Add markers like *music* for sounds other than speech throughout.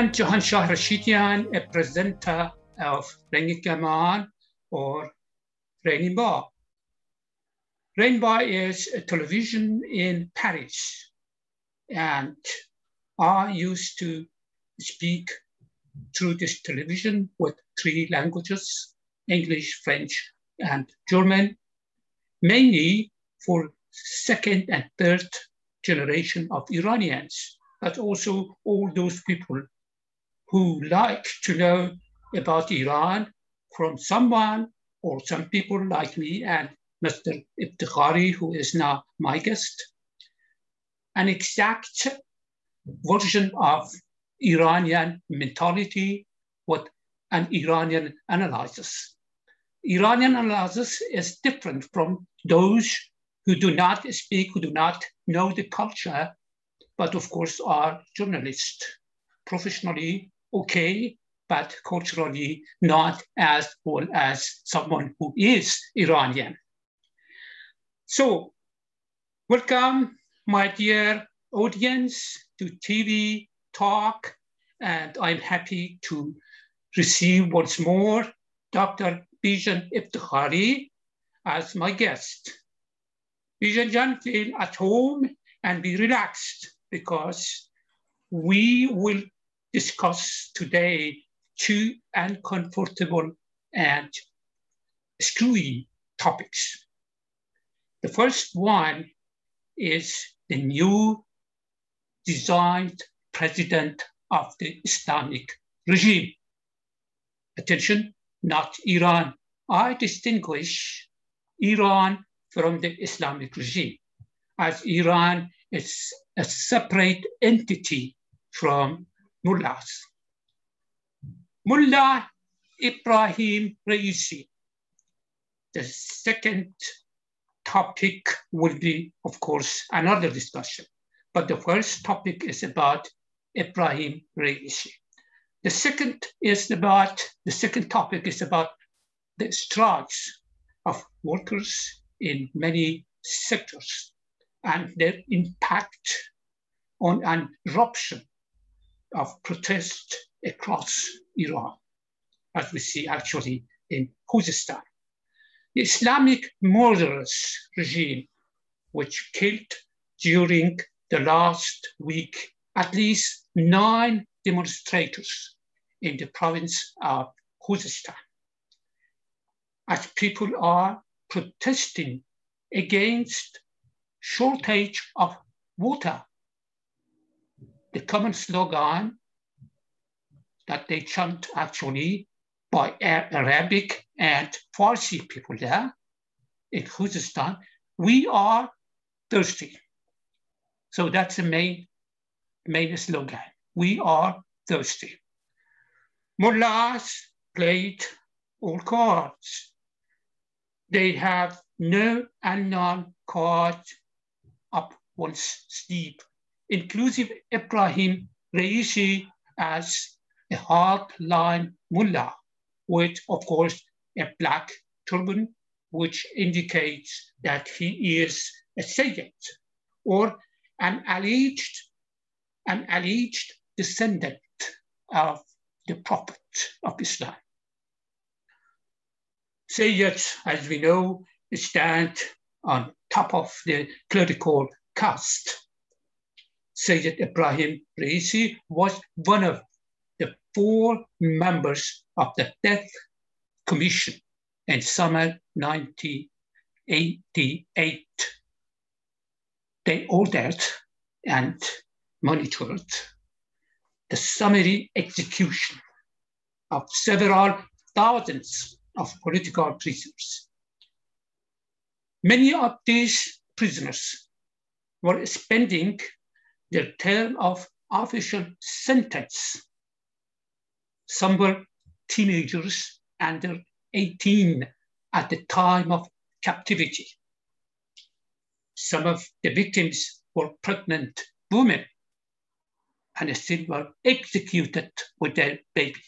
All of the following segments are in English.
Am Jahanshah a presenter of Rangin or Rainbow. Rainbow is a television in Paris. And I used to speak through this television with three languages, English, French, and German, mainly for second and third generation of Iranians, but also all those people who like to know about Iran from someone or some people like me and Mr. Eftekhari, who is now my guest, an exact version of Iranian mentality, what an Iranian analysis. Iranian analysis is different from those who do not speak, who do not know the culture, but of course are journalists, professionally okay, but culturally not as well as someone who is Iranian. So welcome, my dear audience, to TV Talk, and I'm happy to receive once more Dr. Bijan Eftekhari as my guest. Bijan Jan, feel at home and be relaxed because we will discuss today two uncomfortable and screwy topics. The first one is the new designed president of the Islamic regime. Attention, not Iran. I distinguish Iran from the Islamic regime, as Iran is a separate entity from mullahs. Mullah Ibrahim Raisi. The second topic will be, of course, another discussion. But the first topic is about Ibrahim Raisi. The second is about, the second topic is about the strikes of workers in many sectors and their impact on an eruption of protest across Iran, as we see actually in Khuzestan. The Islamic murderous regime, which killed during the last week at least nine demonstrators in the province of Khuzestan. As people are protesting against shortage of water. The common slogan that they chant actually by Arabic and Farsi people there in Khuzestan, we are thirsty. So that's the main, main slogan. We are thirsty. Mullahs played all cards. They have no unknown card up one's sleeve, inclusive Ibrahim Raisi as a hardline mullah, with, of course, a black turban, which indicates that he is a Sayyid or an alleged, an alleged descendant of the Prophet of Islam. Sayyids, as we know, stand on top of the political caste. Sayyid Ibrahim Raisi was one of the four members of the Death Commission in summer 1988. They ordered and monitored the summary execution of several thousands of political prisoners. Many of these prisoners were spending their term of official sentence. Some were teenagers under 18 at the time of captivity. Some of the victims were pregnant women and still were executed with their baby.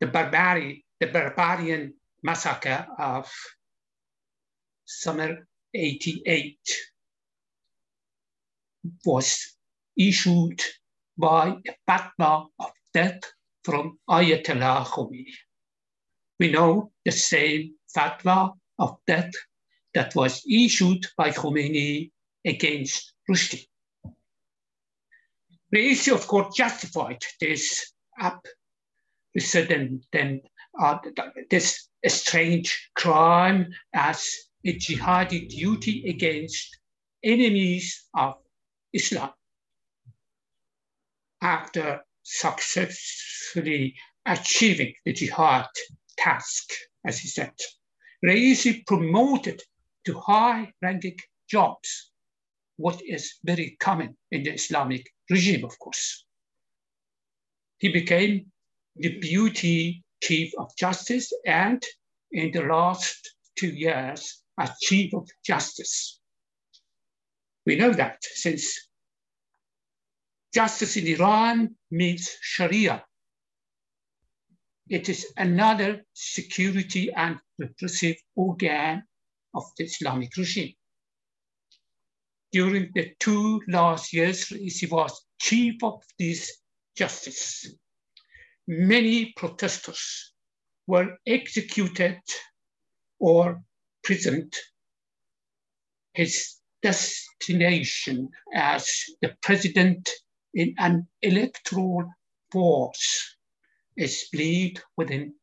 The, barbari- the barbarian massacre of summer 88 was issued by a fatwa of death from Ayatollah Khomeini. We know the same fatwa of death that was issued by Khomeini against Rushdie. issue, of course, justified this up then, then uh, this strange crime as a jihadi duty against enemies of Islam. After successfully achieving the jihad task, as he said, Raisi promoted to high-ranking jobs, what is very common in the Islamic regime, of course. He became deputy chief of justice and in the last two years as chief of justice. We know that since justice in Iran means Sharia. It is another security and repressive organ of the Islamic regime. During the two last years, he was chief of this justice. Many protesters were executed or imprisoned. His destination as the president in an electoral force is believed within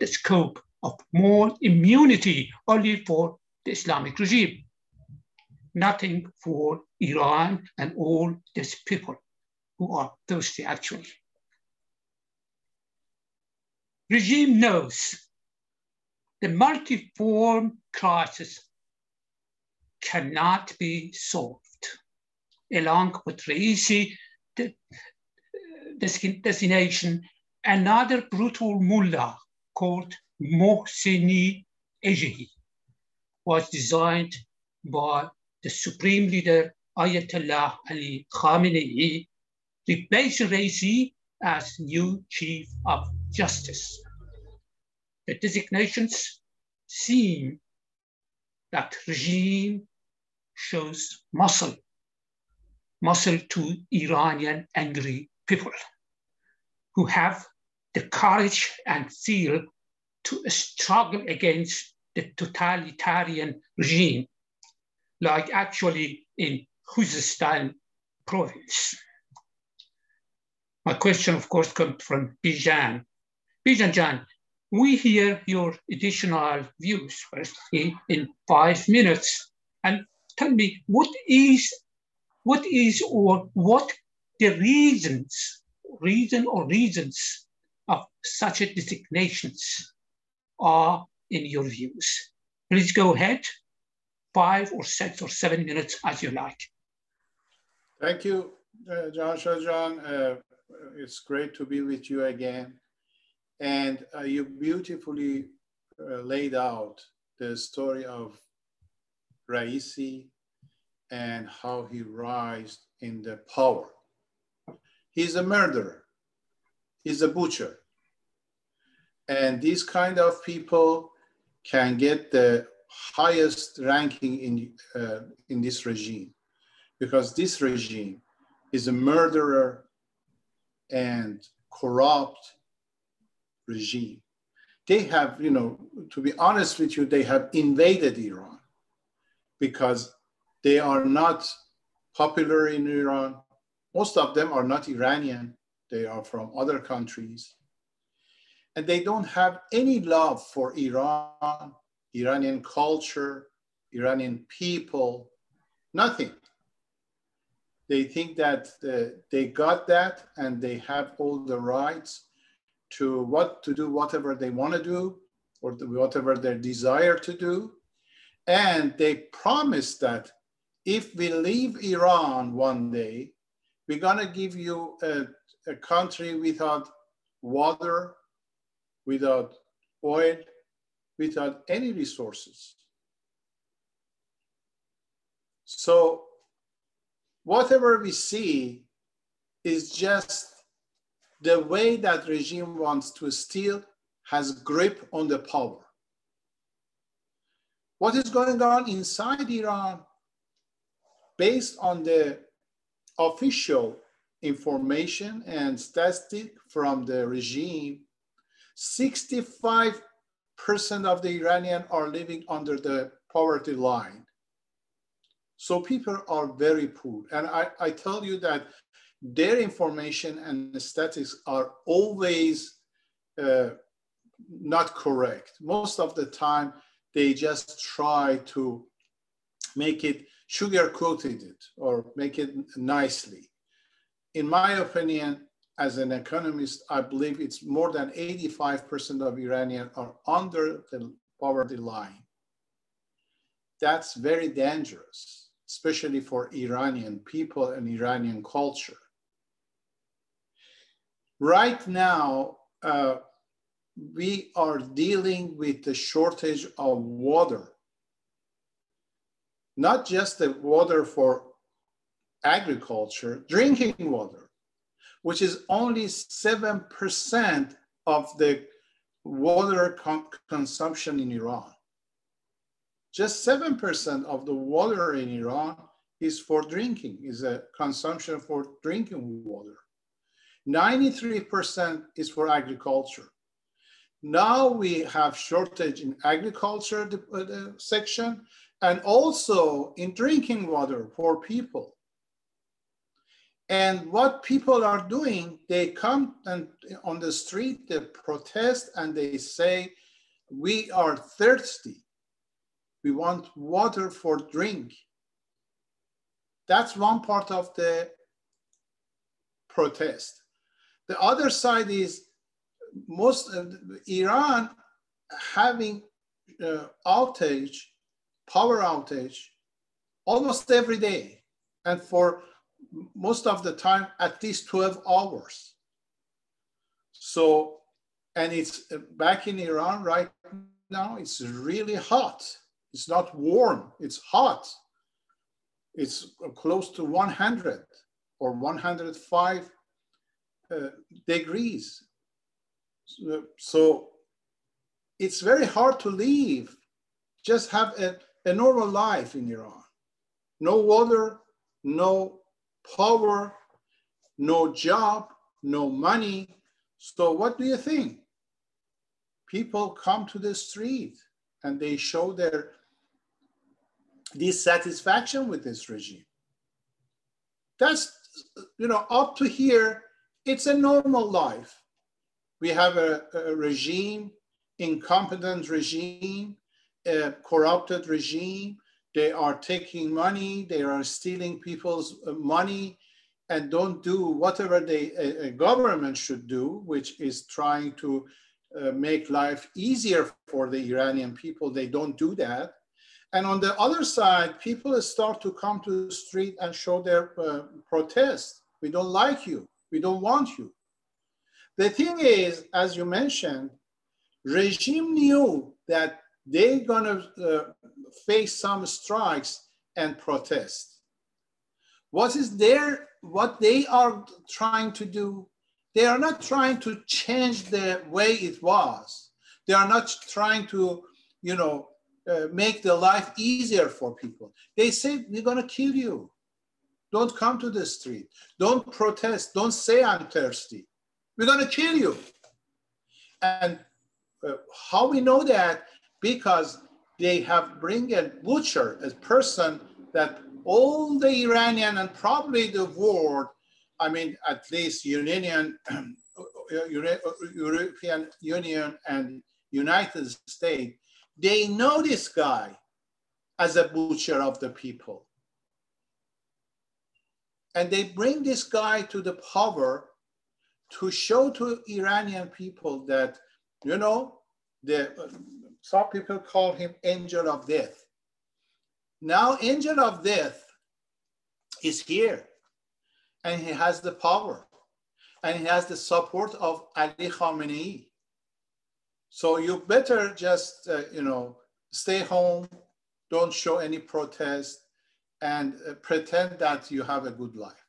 the scope of more immunity only for the Islamic regime, nothing for Iran and all these people who are thirsty actually. Regime knows the multi-form crisis cannot be solved. Along with the, designation, another brutal mullah called Mohseni Ejei was designed by the supreme leader Ayatollah Ali Khamenei, replacing Raisi as new chief of justice. The designations seem that regime shows muscle, muscle to Iranian angry people who have the courage and zeal to struggle against the totalitarian regime, like actually in Khuzestan province. My question, of course, comes from Bijan. Bijan Jan, we hear your additional views firstly in five minutes and tell me what is what is or what the reasons reason or reasons of such a designations are in your views? Please go ahead. Five or six or seven minutes as you like. Thank you uh, Jahanshah Jan. Uh, it's great to be with you again. And uh, you beautifully uh, laid out the story of Raisi and how he rised in the power. He's a murderer. He's a butcher. And these kind of people can get the highest ranking in, uh, in this regime because this regime is a murderer and corrupt regime. They have, you know, to be honest with you, they have invaded Iran because they are not popular in Iran. Most of them are not Iranian, they are from other countries. And they don't have any love for Iran, Iranian culture, Iranian people, nothing. They think that uh, they got that and they have all the rights to what to do whatever they want to do or whatever their desire to do. And they promised that if we leave Iran one day, we're going to give you a, a country without water, without oil, without any resources. So whatever we see is just the way that regime wants to steal has grip on the power. What is going on inside Iran, based on the official information and statistic from the regime, 65% of the Iranian are living under the poverty line. So people are very poor. And I, I tell you that their information and statistics are always uh, not correct. Most of the time, they just try to make it sugar coated it or make it nicely. In my opinion, as an economist, I believe it's more than 85% of Iranians are under the poverty line. That's very dangerous, especially for Iranian people and Iranian culture. Right now, uh, we are dealing with the shortage of water. Not just the water for agriculture, drinking water, which is only 7% of the water con consumption in Iran. Just 7% of the water in Iran is for drinking, is a consumption for drinking water. 93% is for agriculture. Now we have shortage in agriculture uh, section and also in drinking water for people. And what people are doing, they come and on the street, they protest and they say, we are thirsty. We want water for drink. That's one part of the protest. The other side is most of Iran having uh, outage, power outage, almost every day, and for most of the time at least 12 hours. So, and it's uh, back in Iran right now, it's really hot. It's not warm, it's hot. It's close to 100 or 105 uh, degrees. So, it's very hard to leave, just have a, a normal life in Iran. No water, no power, no job, no money. So what do you think? People come to the street and they show their dissatisfaction with this regime. That's, you know, up to here, it's a normal life. We have a, a regime, incompetent regime, a corrupted regime. They are taking money, they are stealing people's uh, money and don't do whatever they, a, a government should do, which is trying to uh, make life easier for the Iranian people. They don't do that. And on the other side, people start to come to the street and show their uh, protest. We don't like you. We don't want you. The thing is, as you mentioned, regime knew that they're gonna uh, face some strikes and protest. What is their, what they are trying to do, they are not trying to change the way it was. They are not trying to, you know, uh, make the life easier for people. They say, we're gonna kill you. Don't come to the street. Don't protest. Don't say I'm thirsty. We're going to kill you. And uh, how we know that? Because they have bring a butcher, a person that all the Iranian and probably the world, I mean, at least Union, *clears throat* European Union and United States, they know this guy as a butcher of the people. And they bring this guy to the power to show to Iranian people that, you know, the, some people call him angel of death. Now, angel of death is here and he has the power and he has the support of Ali Khamenei. So you better just, uh, you know, stay home, don't show any protest, and uh, pretend that you have a good life.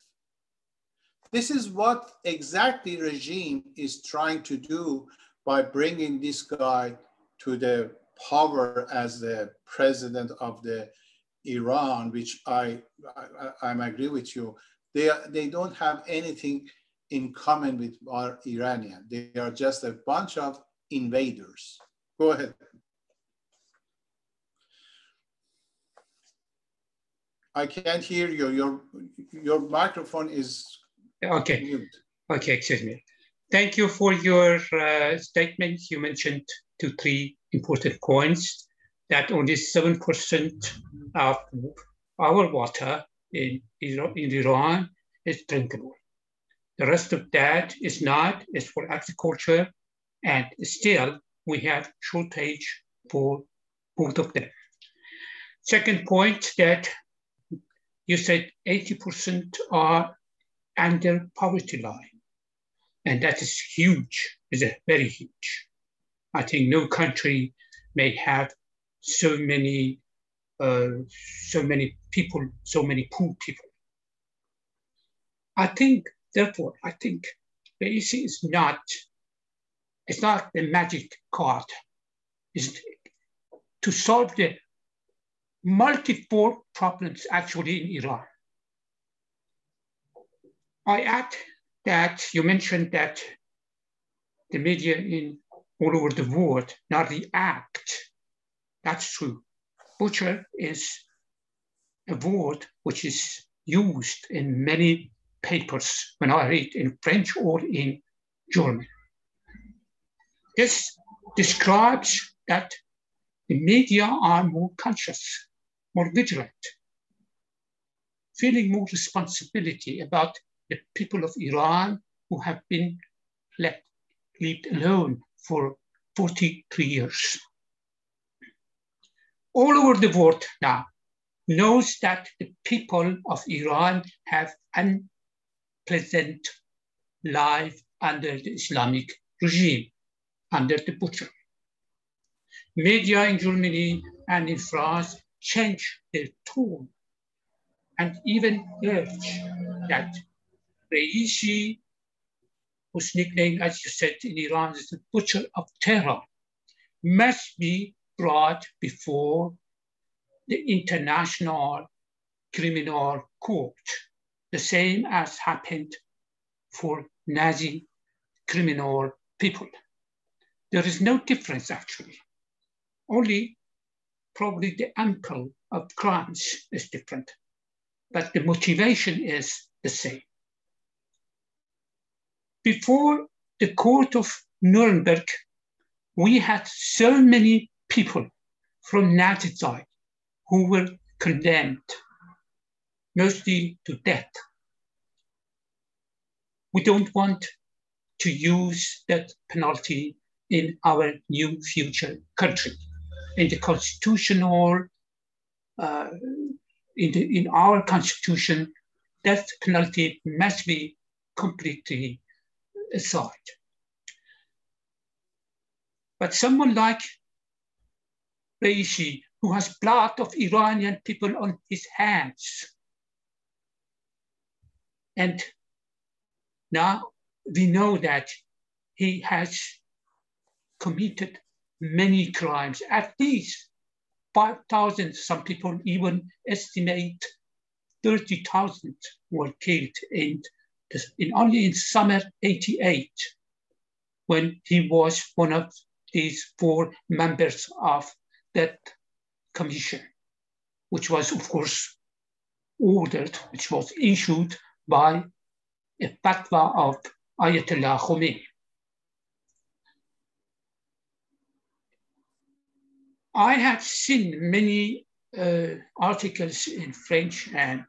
This is what exactly regime is trying to do by bringing this guy to the power as the president of the Iran, which I, I, I agree with you. They, are, they don't have anything in common with our Iranian. They are just a bunch of invaders. Go ahead. I can't hear you. Your, your microphone is okay. Okay, excuse me. Thank you for your uh, statement. You mentioned two, three important points that only 7% of our water in, in Iran is drinkable. The rest of that is not, it's for agriculture, and still we have shortage for both of them. Second point that you said 80% are under poverty line. And that is huge, is very huge. I think no country may have so many, uh, so many people, so many poor people. I think, therefore, I think the issue is not, it's not the magic card. It's to solve the multiple problems actually in Iran. I add that you mentioned that the media in all over the world not react. That's true. Butcher is a word which is used in many papers when I read in French or in German. This describes that the media are more conscious, more vigilant, feeling more responsibility about the people of Iran who have been left, alone for 43 years. All over the world now knows that the people of Iran have unpleasant life under the Islamic regime, under the butcher. Media in Germany and in France change their tone and even urge that Raisi, whose nickname, as you said in Iran, is the butcher of terror, must be brought before the International Criminal Court, the same as happened for Nazi criminal people. There is no difference actually. Only probably the angle of crimes is different, but the motivation is the same. Before the court of Nuremberg, we had so many people from Nazi side who were condemned, mostly to death. We don't want to use that penalty in our new future country. In the constitutional, uh, in, the, in our constitution, death penalty must be completely aside. But someone like Raisi, who has blood of Iranian people on his hands, and now we know that he has committed many crimes, at least 5,000, some people even estimate 30,000 were killed in in only in summer 88, when he was one of these four members of that commission, which was, of course, ordered, which was issued by a fatwa of Ayatollah Khomeini. I have seen many uh, articles in French and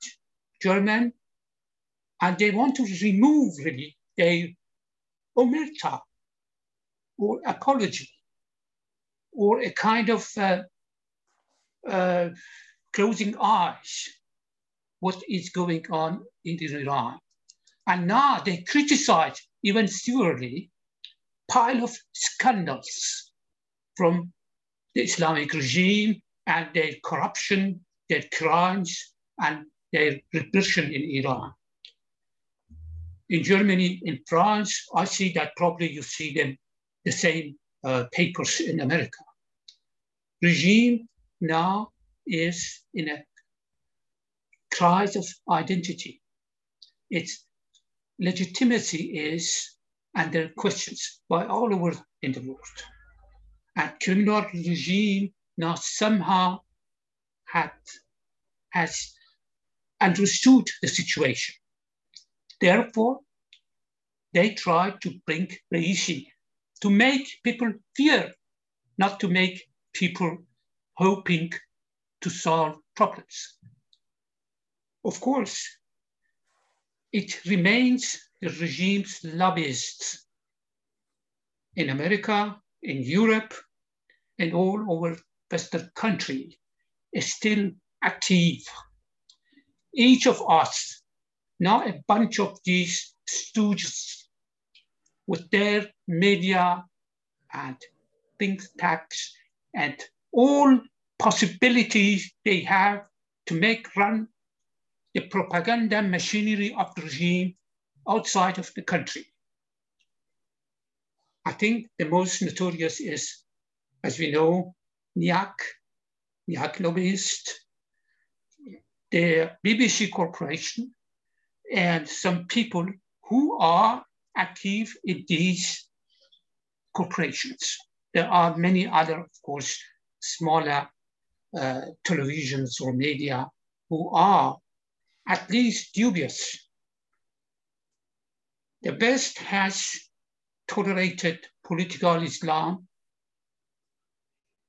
German and they want to remove really their omerta or apology or a kind of uh, uh, closing eyes what is going on in Iran. And now they criticize even severely pile of scandals from the Islamic regime and their corruption, their crimes, and their repression in Iran in Germany, in France, I see that probably you see them, the same uh, papers in America. Regime now is in a crisis of identity. its legitimacy is under questions by all over in the world. And criminal regime now somehow had, has understood the situation. Therefore, they try to bring Raisi to make people fear, not to make people hoping to solve problems. Of course, it remains the regime's lobbyists in America, in Europe, and all over Western country is still active. Each of us, now a bunch of these stooges with their media and think tanks and all possibilities they have to make run the propaganda machinery of the regime outside of the country. I think the most notorious is, as we know, NIAC, NIAC lobbyist, the BBC Corporation, and some people who are active in these corporations. There are many other, of course, smaller uh, televisions or media who are at least dubious. The West has tolerated political Islam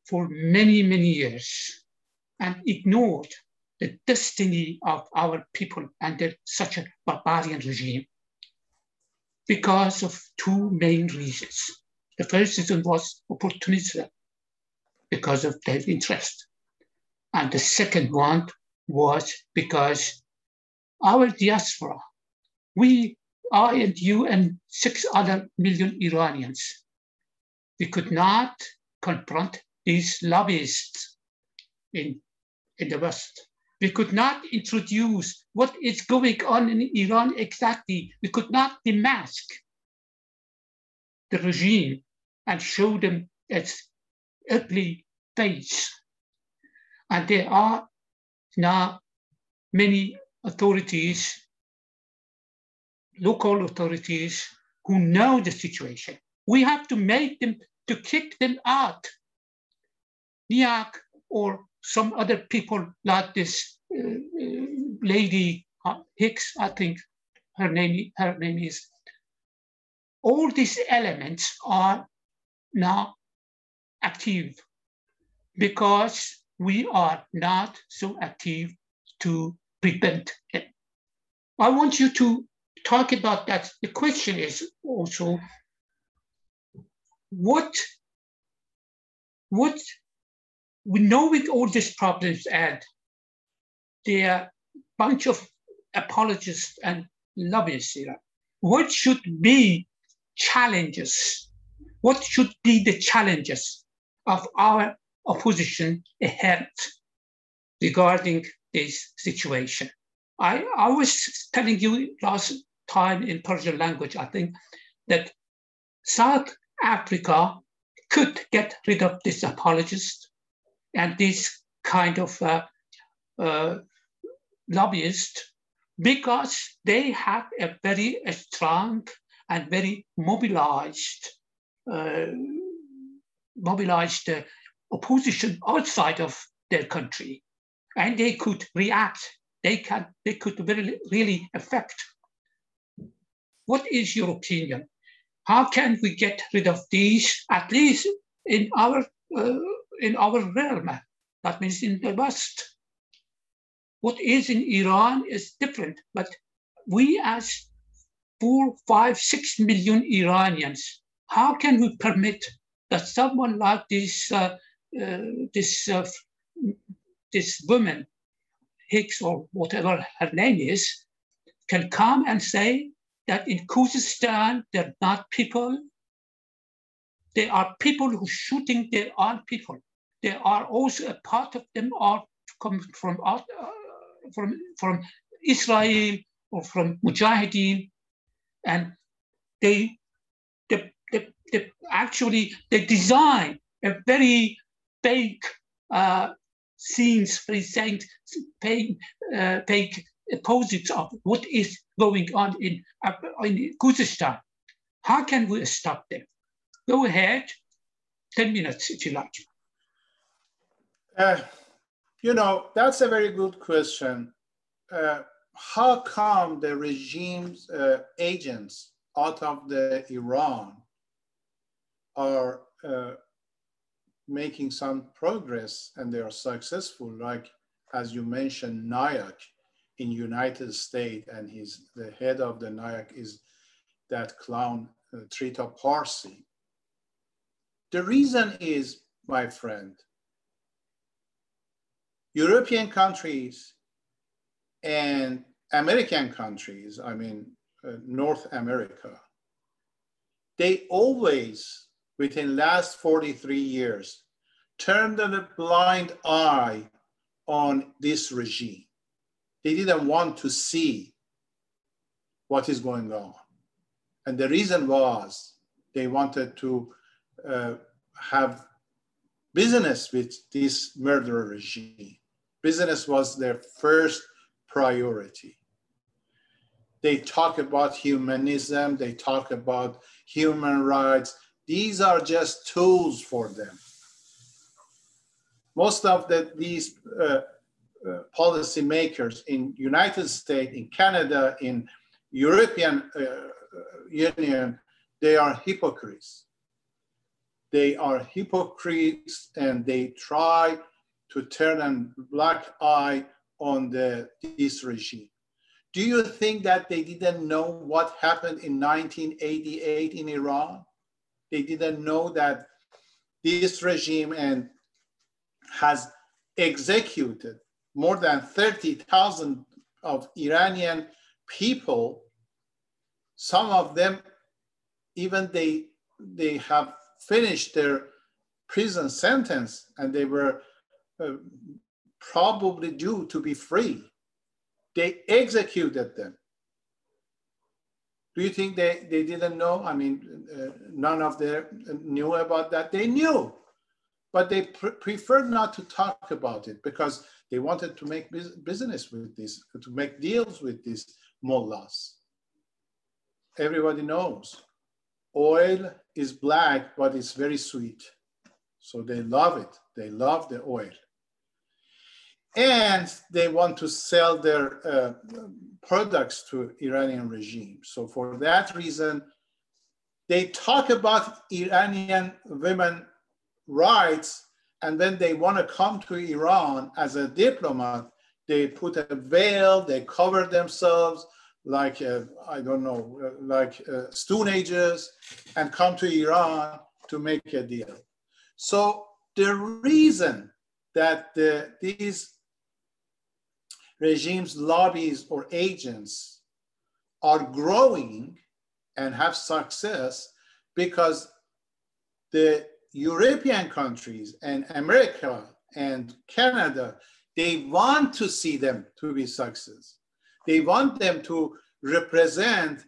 for many, many years and ignored the destiny of our people under such a barbarian regime because of two main reasons. The first reason was opportunism because of their interest. And the second one was because our diaspora, we, I and you and six other million Iranians, we could not confront these lobbyists in, in the West. We could not introduce what is going on in Iran exactly. We could not demask the regime and show them its ugly face. And there are now many authorities, local authorities who know the situation. We have to make them, to kick them out. NIAC or some other people like this uh, uh, lady uh, Hicks, I think her name, her name is. All these elements are now active because we are not so active to prevent it. I want you to talk about that. The question is also what, what we know with all these problems and there are a bunch of apologists and lobbyists here, what should be challenges? What should be the challenges of our opposition ahead regarding this situation. I, I was telling you last time in Persian language, I think, that South Africa could get rid of this apologist and this kind of uh, uh, lobbyist because they have a very strong and very mobilized uh, mobilized uh, opposition outside of their country and they could react. They can, they could really, really affect. What is your opinion? How can we get rid of these, at least in our, uh, in our realm? That means in the West. What is in Iran is different, but we as four, five, six million Iranians, how can we permit that someone like this, uh, uh, this uh, this woman, Hicks or whatever her name is, can come and say that in Khuzestan, they're not people. They are people who shooting their own people. They are also a part of them are coming from, uh, from, from Israel or from Mujahideen. And they, they, they, they actually, they design a very fake uh, scenes present fake, uh, fake opposites of what is going on in, in Khuzestan. How can we stop them? Go ahead, 10 minutes if you like. Uh, you know, that's a very good question. Uh, how come the regime's uh, agents out of the Iran are uh, making some progress and they are successful, like as you mentioned, NIAC in United States, and he's the head of the NIAC is that clown uh, Trita Parsi. The reason is, my friend, European countries and American countries, I mean, uh, North America, they always, within last 43 years, turned a blind eye on this regime. They didn't want to see what is going on. And the reason was they wanted to uh, have business with this murderer regime. Business was their first priority. They talk about humanism, they talk about human rights. These are just tools for them. Most of the, these uh, uh, policy makers in United States, in Canada, in European uh, uh Union, they are hypocrites. They are hypocrites and they try to turn a black eye on the, this regime. Do you think that they didn't know what happened in 1988 in Iran? They didn't know that this regime and has executed more than 30,000 of Iranian people. Some of them, even they, they have finished their prison sentence and they were uh, probably due to be free. They executed them. Do you think they, they didn't know? I mean, uh, none of them knew about that. They knew, but they pre preferred not to talk about it because they wanted to make business with this, to make deals with these mullahs. Everybody knows oil is black, but it's very sweet. So they love it. They love the oil and they want to sell their uh, products to Iranian regime. So for that reason, they talk about Iranian women rights, and when they want to come to Iran as a diplomat, they put a veil, they cover themselves like, uh, I don't know, uh, like uh, Stone Ages, and come to Iran to make a deal. So the reason that the, these regimes, lobbies, or agents are growing and have success because the European countries and America and Canada, they want to see them to be success. They want them to represent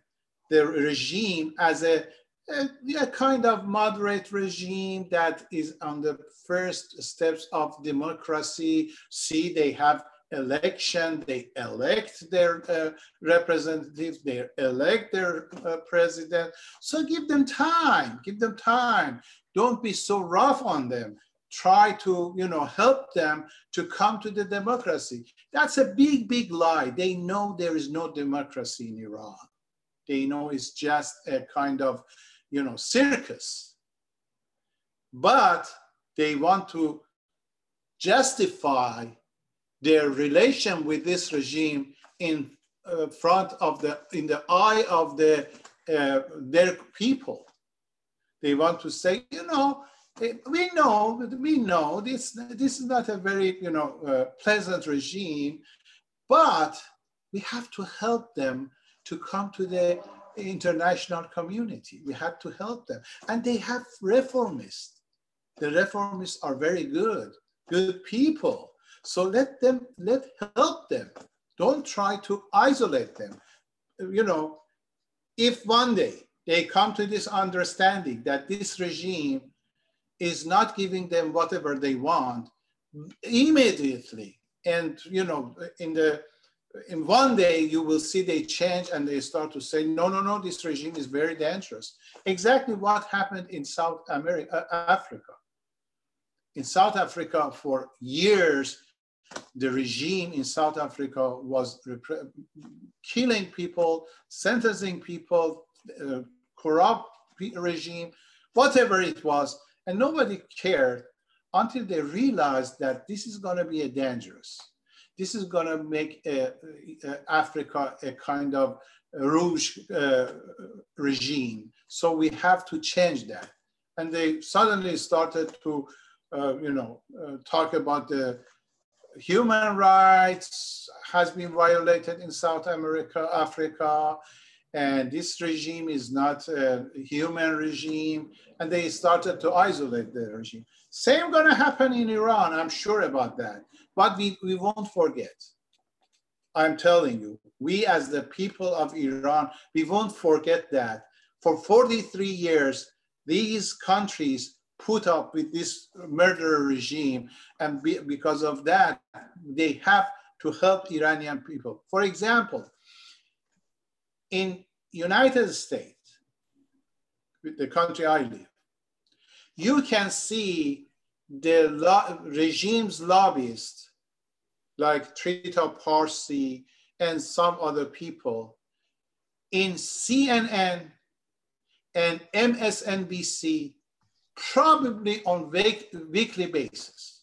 the regime as a, a, a, kind of moderate regime that is on the first steps of democracy. See, they have election, they elect their uh, representatives, they elect their uh, president. So give them time, give them time. Don't be so rough on them. Try to, you know, help them to come to the democracy. That's a big, big lie. They know there is no democracy in Iran. They know it's just a kind of, you know, circus. But they want to justify their relation with this regime in uh, front of the in the eye of the uh, their people. They want to say you know eh, we know we know this this is not a very you know uh, pleasant regime but we have to help them to come to the international community. We have to help them. And they have reformists. The reformists are very good good people so let them, let help them. Don't try to isolate them. You know, if one day they come to this understanding that this regime is not giving them whatever they want, immediately, and you know, in the in one day you will see they change and they start to say, no, no, no, this regime is very dangerous. Exactly what happened in South America, uh, Africa. In South Africa for years, the regime in South Africa was killing people, sentencing people, uh, corrupt regime, whatever it was, and nobody cared until they realized that this is going to be a dangerous. This is going to make a, a Africa a kind of rouge uh, regime. So we have to change that. And they suddenly started to, uh, you know, uh, talk about the human rights has been violated in South America, Africa, and this regime is not a human regime, and they started to isolate the regime. Same gonna happen in Iran, I'm sure about that, but we, we won't forget. I'm telling you, we as the people of Iran, we won't forget that. For 43 years, these countries put up with this murder regime, and be, because of that, they have to help Iranian people. For example, in United States, the country I live, you can see the lo regime's lobbyists like Trita Parsi and some other people in CNN and MSNBC probably on week, weekly basis.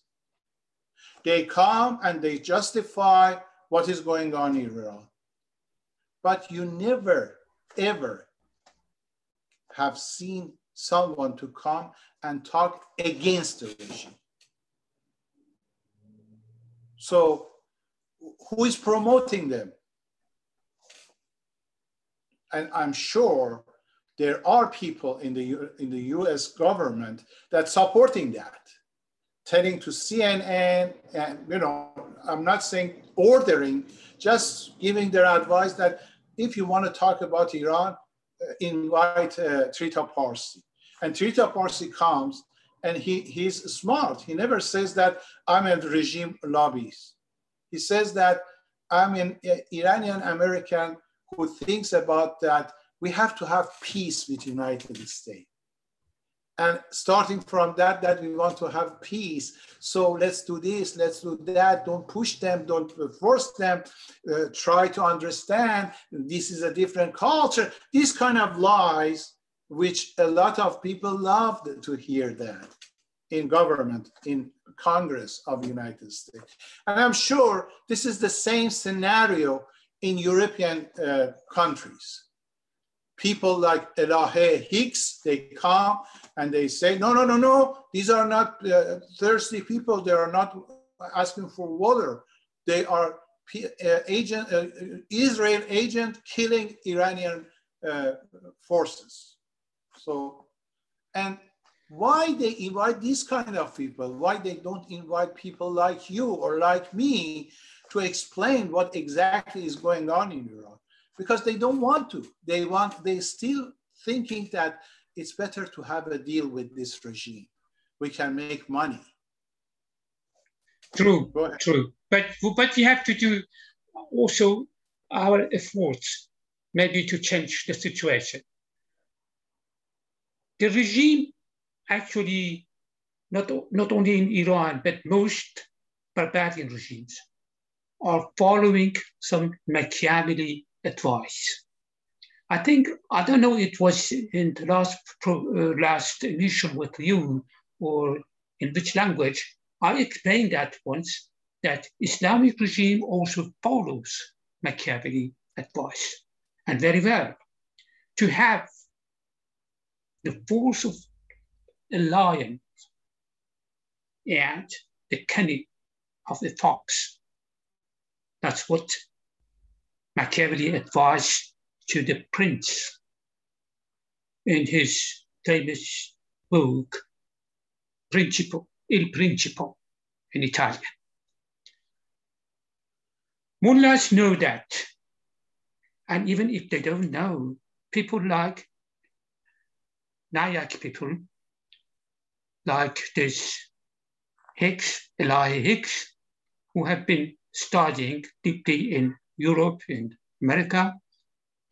They come and they justify what is going on in Iran. But you never, ever have seen someone to come and talk against the regime. So who is promoting them? And I'm sure there are people in the, in the US government that supporting that, telling to CNN and, you know, I'm not saying ordering, just giving their advice that if you want to talk about Iran, uh, invite uh, Trita Parsi. And Trita Parsi comes and he, he's smart. He never says that I'm a regime lobbyist. He says that I'm an uh, Iranian American who thinks about that we have to have peace with United States. And starting from that, that we want to have peace. So let's do this, let's do that. Don't push them, don't force them. Uh, try to understand this is a different culture. These kind of lies, which a lot of people love to hear that in government, in Congress of United States. And I'm sure this is the same scenario in European uh, countries people like Elahe Hicks, they come and they say, no, no, no, no, these are not uh, thirsty people. They are not asking for water. They are uh, agent, uh, Israel agent killing Iranian uh, forces. So, and why they invite these kind of people? Why they don't invite people like you or like me to explain what exactly is going on in Iran? Because they don't want to. They want, they still thinking that it's better to have a deal with this regime. We can make money. True, true. But, but we have to do also our efforts maybe to change the situation. The regime actually, not, not only in Iran, but most barbarian regimes are following some Machiavelli advice. I think, I don't know, it was in the last, pro, uh, last emission with you or in which language, I explained that once that Islamic regime also follows Machiavelli advice and very well. To have the force of a lion and the cunning of the fox. That's what Machiavelli advised to the prince in his famous book, Principio, Il Principio in Italian. Mullahs know that. And even if they don't know, people like NIAC people, like this Hicks, Elahe Hicks, who have been studying deeply in Europe, and America,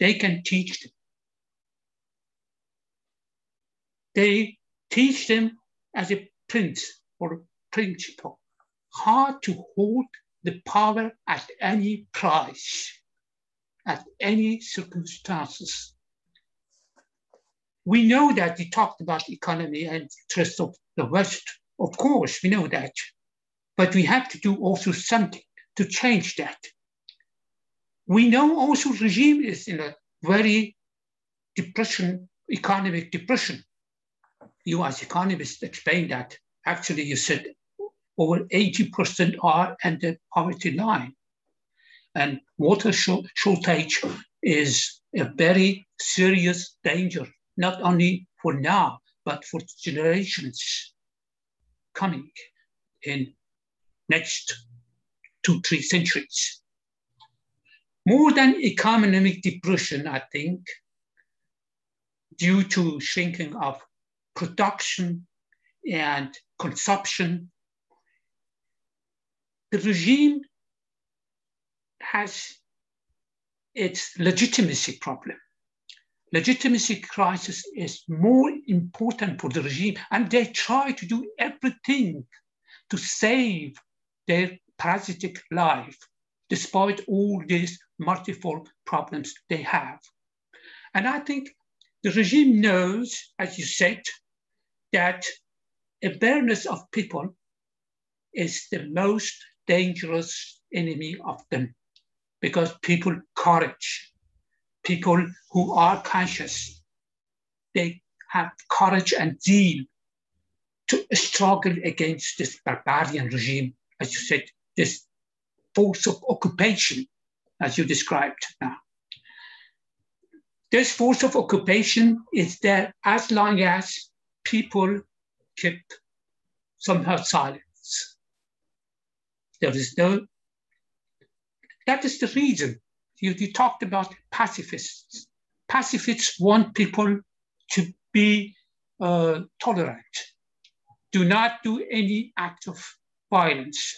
they can teach them. They teach them as a prince or principle how to hold the power at any price, at any circumstances. We know that we talked about economy and interest of the West. Of course, we know that. But we have to do also something to change that. We know also regime is in a very depression, economic depression. You as economists explain that. Actually, you said over 80% are under poverty line. And water shortage is a very serious danger, not only for now, but for generations coming in next two, three centuries. More than economic depression, I think, due to shrinking of production and consumption, the regime has its legitimacy problem. Legitimacy crisis is more important for the regime, and they try to do everything to save their parasitic life, despite all these multiple problems they have. And I think the regime knows, as you said, that awareness of people is the most dangerous enemy of them because people courage, people who are conscious, they have courage and zeal to struggle against this barbarian regime, as you said, this force of occupation, as you described now. This force of occupation is there as long as people keep somehow silence. There is no, that is the reason. You, you talked about pacifists. Pacifists want people to be uh, tolerant, do not do any act of violence.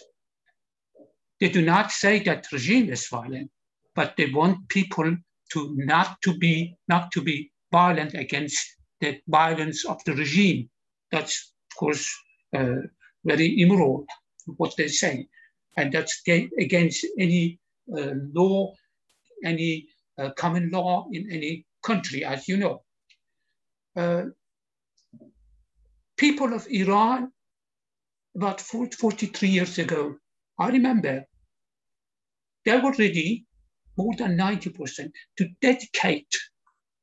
They do not say that regime is violent, but they want people to not to be not to be violent against the violence of the regime. That's of course uh, very immoral what they say, and that's against any uh, law, any uh, common law in any country, as you know. Uh, people of Iran, about 43 years ago, I remember they were ready, more than 90%, to dedicate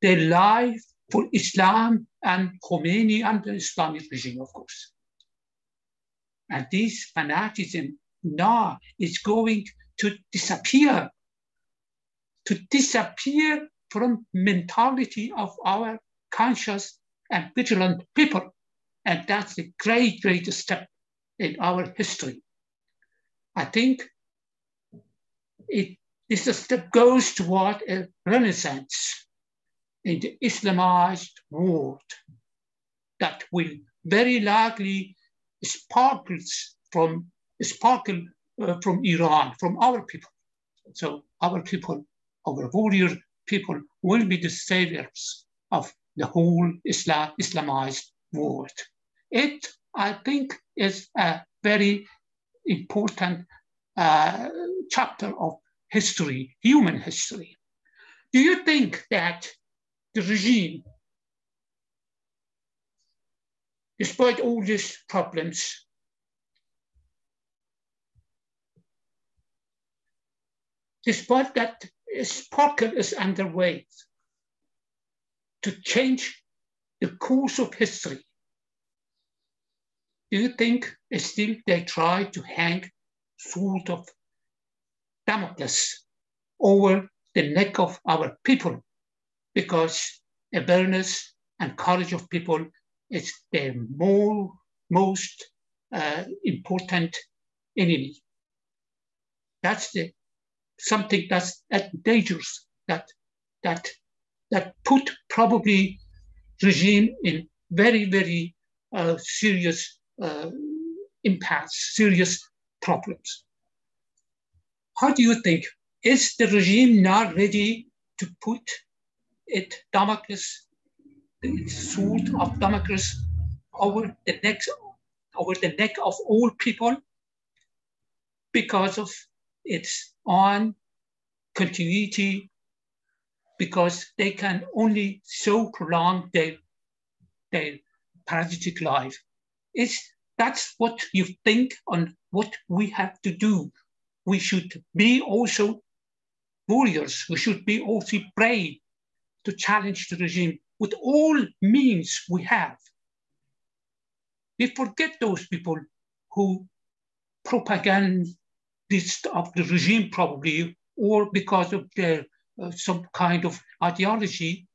their life for Islam and Khomeini and the Islamic regime, of course. And this fanaticism now is going to disappear, to disappear from mentality of our conscious and vigilant people. And that's a great, great step in our history. I think it, this step goes toward a renaissance in the Islamized world that will very likely sparkles from sparkle uh, from Iran, from our people. So our people, our warrior people, will be the saviors of the whole Islam, Islamized world. It, I think, is a very important uh, chapter of history, human history. Do you think that the regime, despite all these problems, despite that sparkle is underway to change the course of history, do you think still they try to hang sort of Damocles over the neck of our people because awareness and courage of people is their more, most uh, important enemy. That's the something that's that dangerous that that that put probably regime in very very uh, serious uh, impasse, serious problems. How do you think is the regime not ready to put it Damocles, the sword of Damocles over the neck, over the neck of all people because of its own continuity, because they can only so prolong their, their parasitic life. Is that's what you think on what we have to do. We should be also warriors. We should be also brave to challenge the regime with all means we have. We forget those people who propagandists of the regime probably, or because of their uh, some kind of ideology,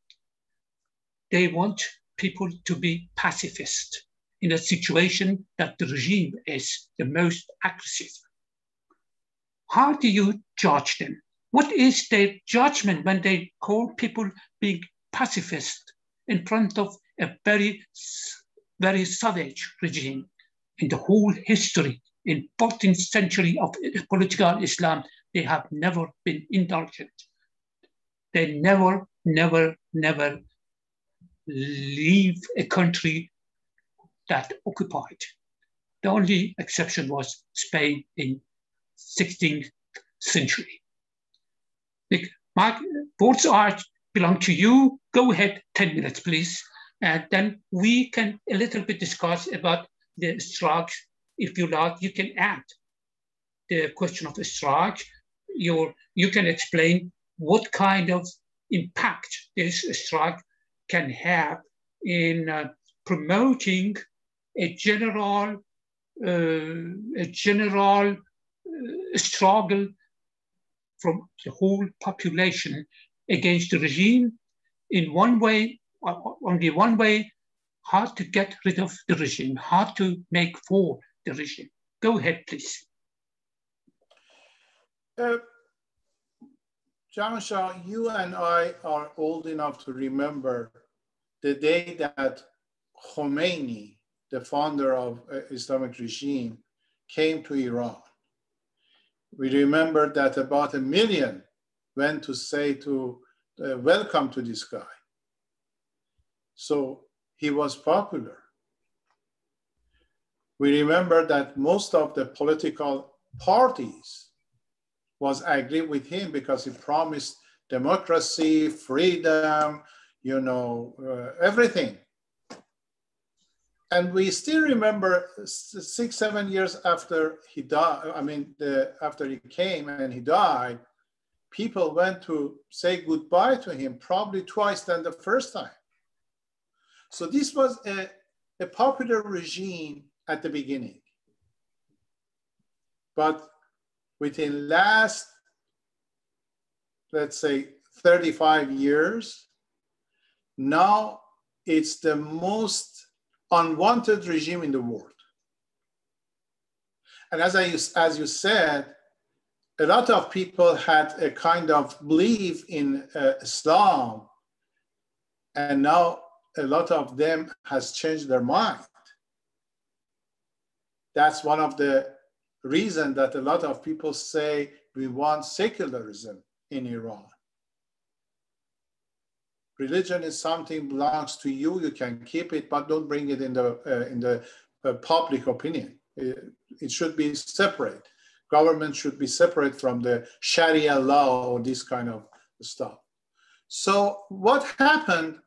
they want people to be pacifist in a situation that the regime is the most aggressive. How do you judge them? What is their judgment when they call people being pacifist in front of a very, very savage regime in the whole history in 14th century of political Islam, they have never been indulgent. They never, never, never leave a country that occupied. The only exception was Spain in 16th century. Mark, both are belong to you. Go ahead, 10 minutes, please. And then we can a little bit discuss about the strike. If you like, you can add the question of the strike. Your, you can explain what kind of impact this strike can have in uh, promoting a general, uh, a general uh, struggle from the whole population against the regime in one way, uh, only one way, how to get rid of the regime, how to make for the regime. Go ahead, please. Uh, you and I are old enough to remember the day that Khomeini, the founder of uh, Islamic regime, came to Iran. We remember that about a million went to say to uh, welcome to this guy. So he was popular. We remember that most of the political parties was agree with him because he promised democracy, freedom, you know, uh, everything. And we still remember six, seven years after he died, I mean, the, after he came and he died, people went to say goodbye to him probably twice than the first time. So this was a, a popular regime at the beginning. But within last, let's say 35 years, now it's the most unwanted regime in the world. And as, I, as you said, a lot of people had a kind of belief in uh, Islam, and now a lot of them has changed their mind. That's one of the reasons that a lot of people say we want secularism in Iran. Religion is something belongs to you. You can keep it, but don't bring it in the uh, in the uh, public opinion. It, it should be separate government should be separate from the Sharia law or this kind of stuff. So what happened?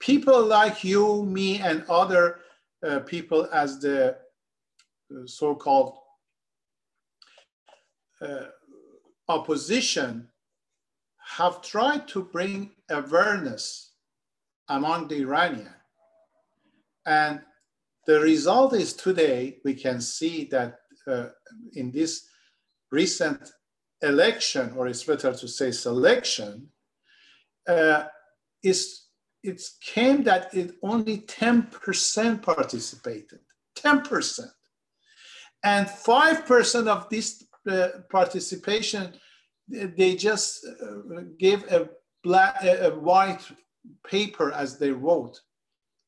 People like you, me, and other uh, people as the uh, so-called uh, opposition have tried to bring awareness among the Iranian. And the result is today, we can see that uh, in this recent election, or it's better to say selection, uh, it came that it only 10% participated, 10%. And 5% of this uh, participation, they just uh, gave a, black, a white paper as they wrote.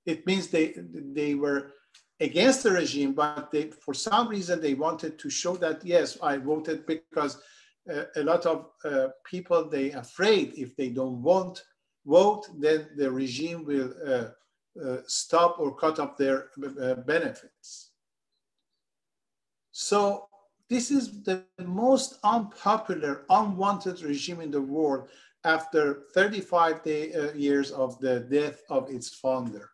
It means they, they were against the regime, but they, for some reason they wanted to show that, yes, I voted because uh, a lot of uh, people they afraid if they don't want vote, then the regime will uh, uh stop or cut off their uh, benefits. So this is the most unpopular, unwanted regime in the world after 35 day, uh, years of the death of its founder.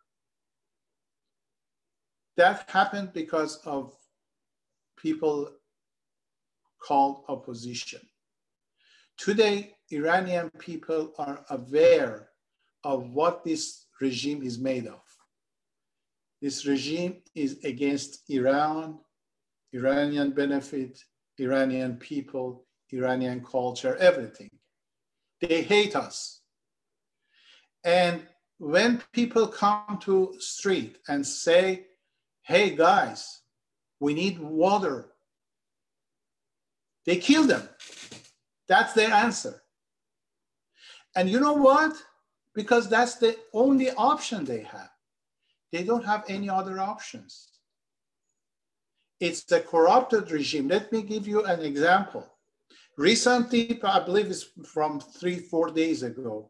That happened because of people called opposition. Today, Iranian people are aware of what this regime is made of. This regime is against Iran, Iranian benefit, Iranian people, Iranian culture, everything. They hate us. And when people come to street and say, hey guys, we need water, they kill them. That's their answer. And you know what? Because that's the only option they have. They don't have any other options. It's a corrupted regime. Let me give you an example. Recently, I believe it's from three, four days ago,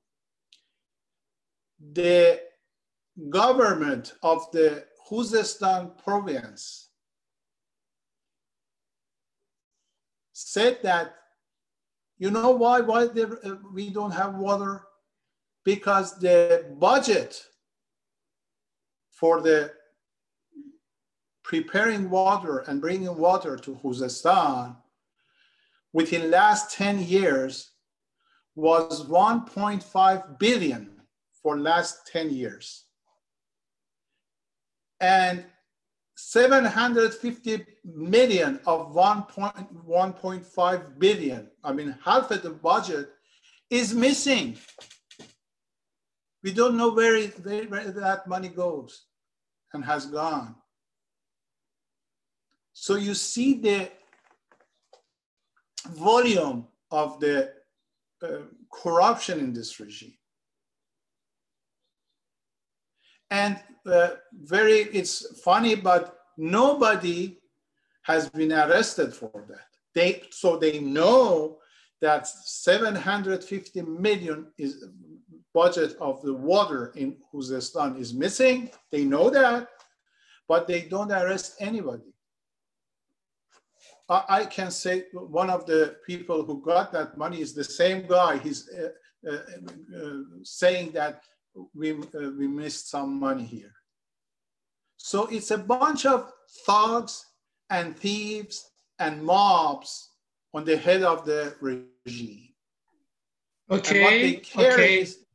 the government of the Khuzestan province said that, you know why, why uh, we don't have water? Because the budget for the preparing water and bringing water to Khuzestan within last 10 years was 1.5 billion for last 10 years. And 750 million of 1.1.5 billion, I mean, half of the budget is missing. We don't know where, it, where that money goes and has gone. So you see the volume of the uh, corruption in this regime. And uh, very, it's funny, but nobody has been arrested for that. They, so they know that 750 million is budget of the water in Khuzestan is missing. They know that, but they don't arrest anybody. I can say one of the people who got that money is the same guy. He's uh, uh, uh, saying that we, uh, we missed some money here. So it's a bunch of thugs and thieves and mobs on the head of the regime. Okay. And what they care okay. is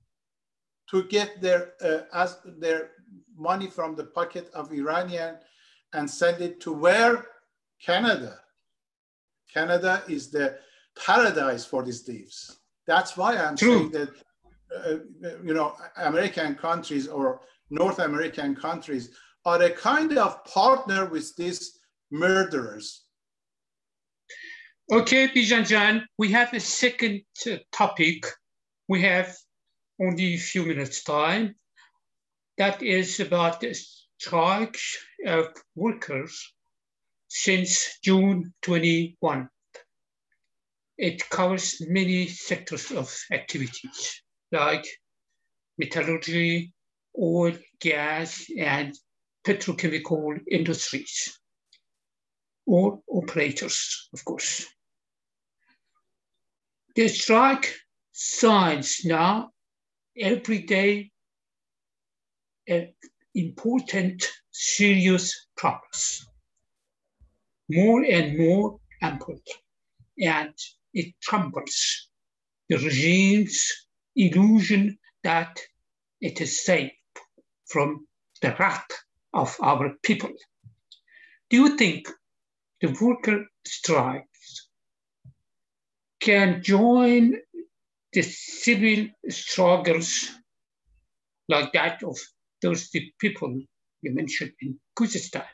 to get their uh, as their money from the pocket of Iranian and send it to where Canada Canada is the paradise for these thieves. That's why I'm True. saying that, uh, you know, American countries or North American countries are a kind of partner with these murderers. Okay, Bijan we have a second topic. We have only a few minutes time. That is about the strikes of workers since June 21. It covers many sectors of activities like metallurgy, oil, gas, and petrochemical industries, or operators, of course. The strike signs now every day an important, serious progress more and more ample, and it crumbles the regime's illusion that it is safe from the wrath of our people. Do you think the worker strikes can join the civil struggles like that of those people you mentioned in Khuzestan?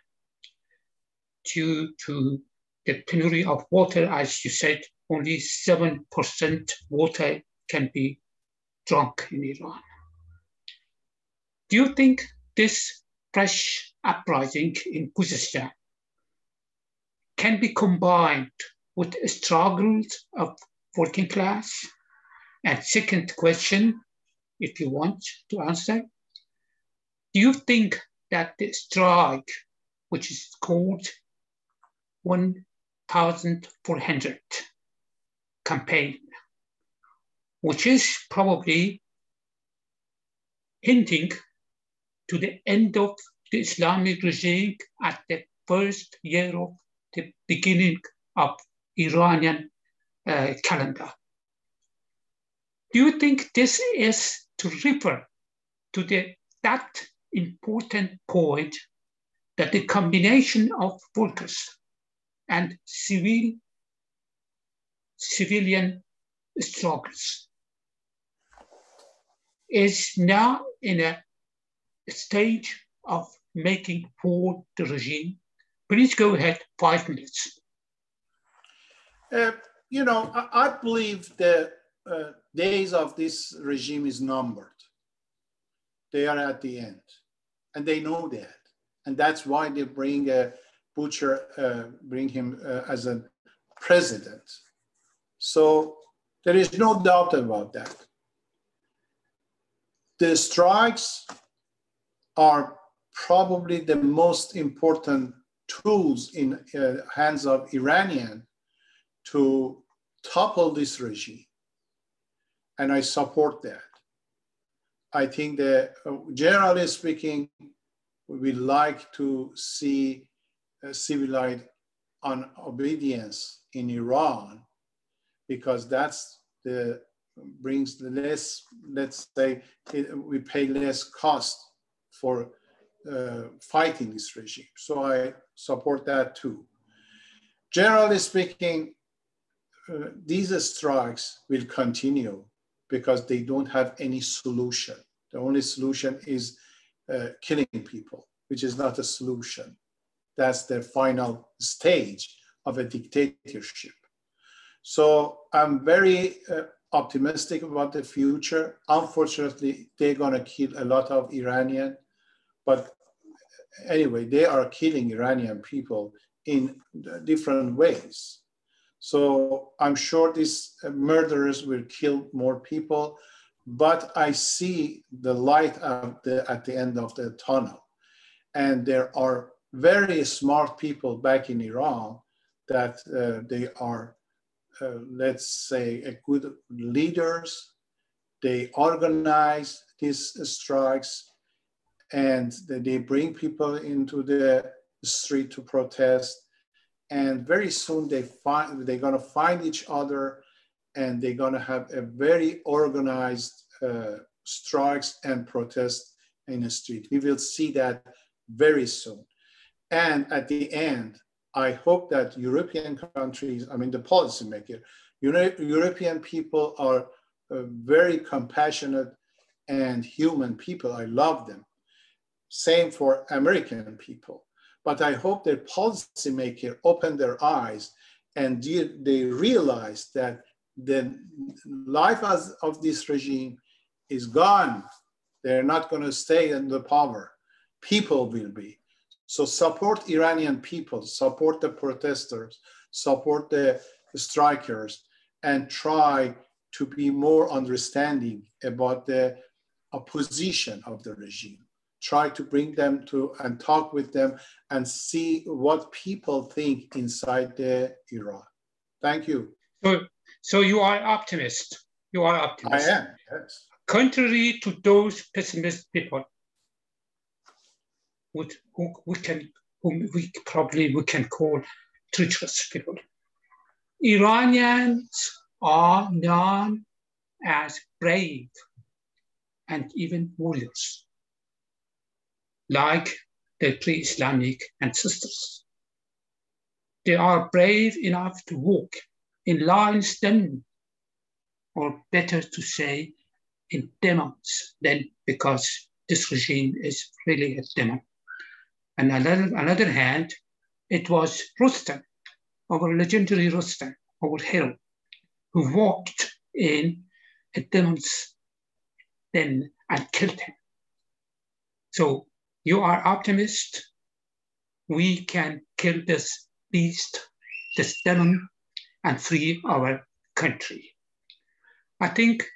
Due to the penury of water, as you said, only 7% water can be drunk in Iran. Do you think this fresh uprising in Khuzestan can be combined with struggles of working class? And second question, if you want to answer, do you think that the strike, which is called 1,400 campaign, which is probably hinting to the end of the Islamic regime at the first year of the beginning of Iranian uh, calendar. Do you think this is to refer to the, that important point that the combination of workers and civil, civilian struggles is now in a stage of making for the regime. Please go ahead, five minutes. Uh, you know, I, I believe the uh, days of this regime is numbered. They are at the end, and they know that, and that's why they bring a Butcher, uh, bring him uh, as a president. So there is no doubt about that. The strikes are probably the most important tools in uh, hands of Iranian to topple this regime. And I support that. I think that uh, generally speaking, we like to see civilized on obedience in Iran because that's the brings the less, let's say, it, we pay less cost for uh, fighting this regime. So I support that too. Generally speaking, uh, these strikes will continue because they don't have any solution. The only solution is uh, killing people, which is not a solution. That's the final stage of a dictatorship. So I'm very uh, optimistic about the future. Unfortunately, they're to kill a lot of Iranian, but anyway, they are killing Iranian people in different ways. So I'm sure these murderers will kill more people, but I see the light the, at the end of the tunnel. And there are very smart people back in Iran that uh, they are, uh, let's say, good leaders. They organize these strikes and they bring people into the street to protest. And very soon they find they're gonna find each other and they're gonna have a very organized uh, strikes and protests in the street. We will see that very soon. And at the end, I hope that European countries, I mean, the policy policymaker, European people are uh, very compassionate and human people. I love them. Same for American people. But I hope that policymaker open their eyes and they realize that the life as, of this regime is gone. They're not going to stay in the power. People will be. So support Iranian people, support the protesters, support the strikers, and try to be more understanding about the opposition of the regime. Try to bring them to and talk with them and see what people think inside the Iran. Thank you. So, so you are optimist. You are optimist. I am. Yes. Contrary to those pessimist people, who we can, whom we probably we can call treacherous people. Iranians are known as brave and even warriors, like their pre-Islamic ancestors. They are brave enough to walk in lines den, or better to say, in demons then, because this regime is really a demon. And on the other hand, it was Rustam, our legendary Rustam, our hero, who walked in a demon's den and killed him. So you are optimist. We can kill this beast, this demon, and free our country. I think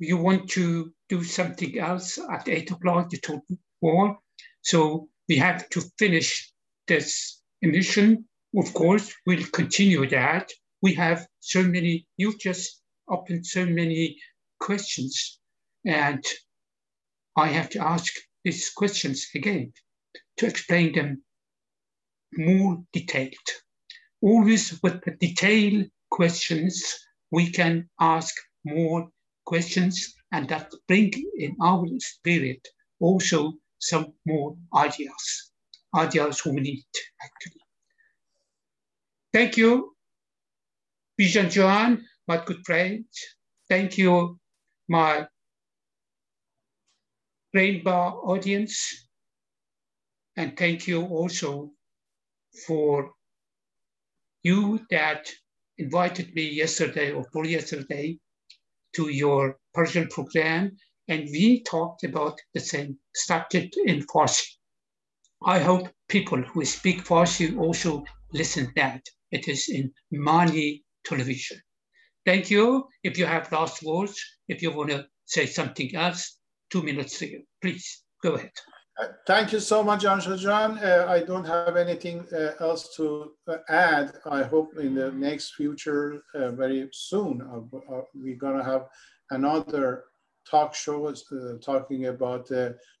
you want to do something else at eight o'clock, you told me more. So we have to finish this emission. Of course, we'll continue that. We have so many, you just opened so many questions and I have to ask these questions again to explain them more detailed. Always with the detailed questions, we can ask more questions and that bring in our spirit also some more ideas, ideas we need actually. Thank you, Bijan Johan, my good friend. Thank you, my rainbow audience. And thank you also for you that invited me yesterday or for yesterday to your Persian program. And we talked about the same subject in Farsi. I hope people who speak Farsi also listen that. It is in Mani television. Thank you. If you have last words, if you want to say something else, two minutes to you. Please go ahead. Uh, thank you so much, John. Uh, I don't have anything uh, else to uh, add. I hope in the next future, uh, very soon, we're going to have another talk show uh, talking about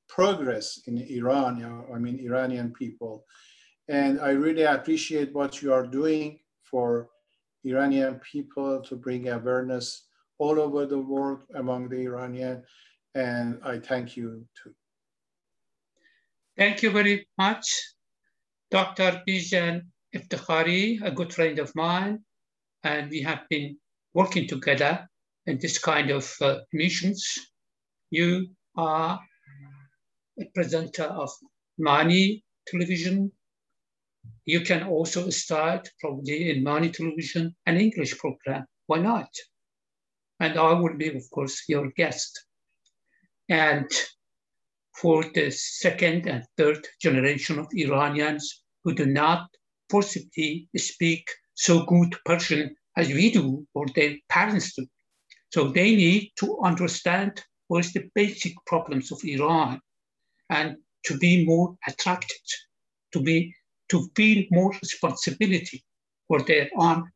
progress in Iran, you know, I mean, Iranian people. And I really appreciate what you are doing for Iranian people to bring awareness all over the world among the Iranian. And I thank you too. Thank you very much, Dr. Bijan Eftekhari, a good friend of mine, and we have been working together in this kind of uh, missions. You are a presenter of Mani television. You can also start probably in Mani television an English program. Why not? And I will be, of course, your guest. And for the second and third generation of Iranians who do not possibly speak so good Persian as we do or their parents do. So they need to understand what is the basic problems of Iran and to be more attracted, to be to feel more responsibility for their own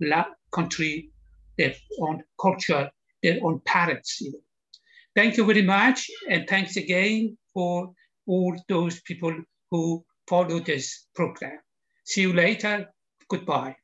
country, their own culture, their own parents. Thank you very much, and thanks again for all those people who follow this program. See you later. Goodbye.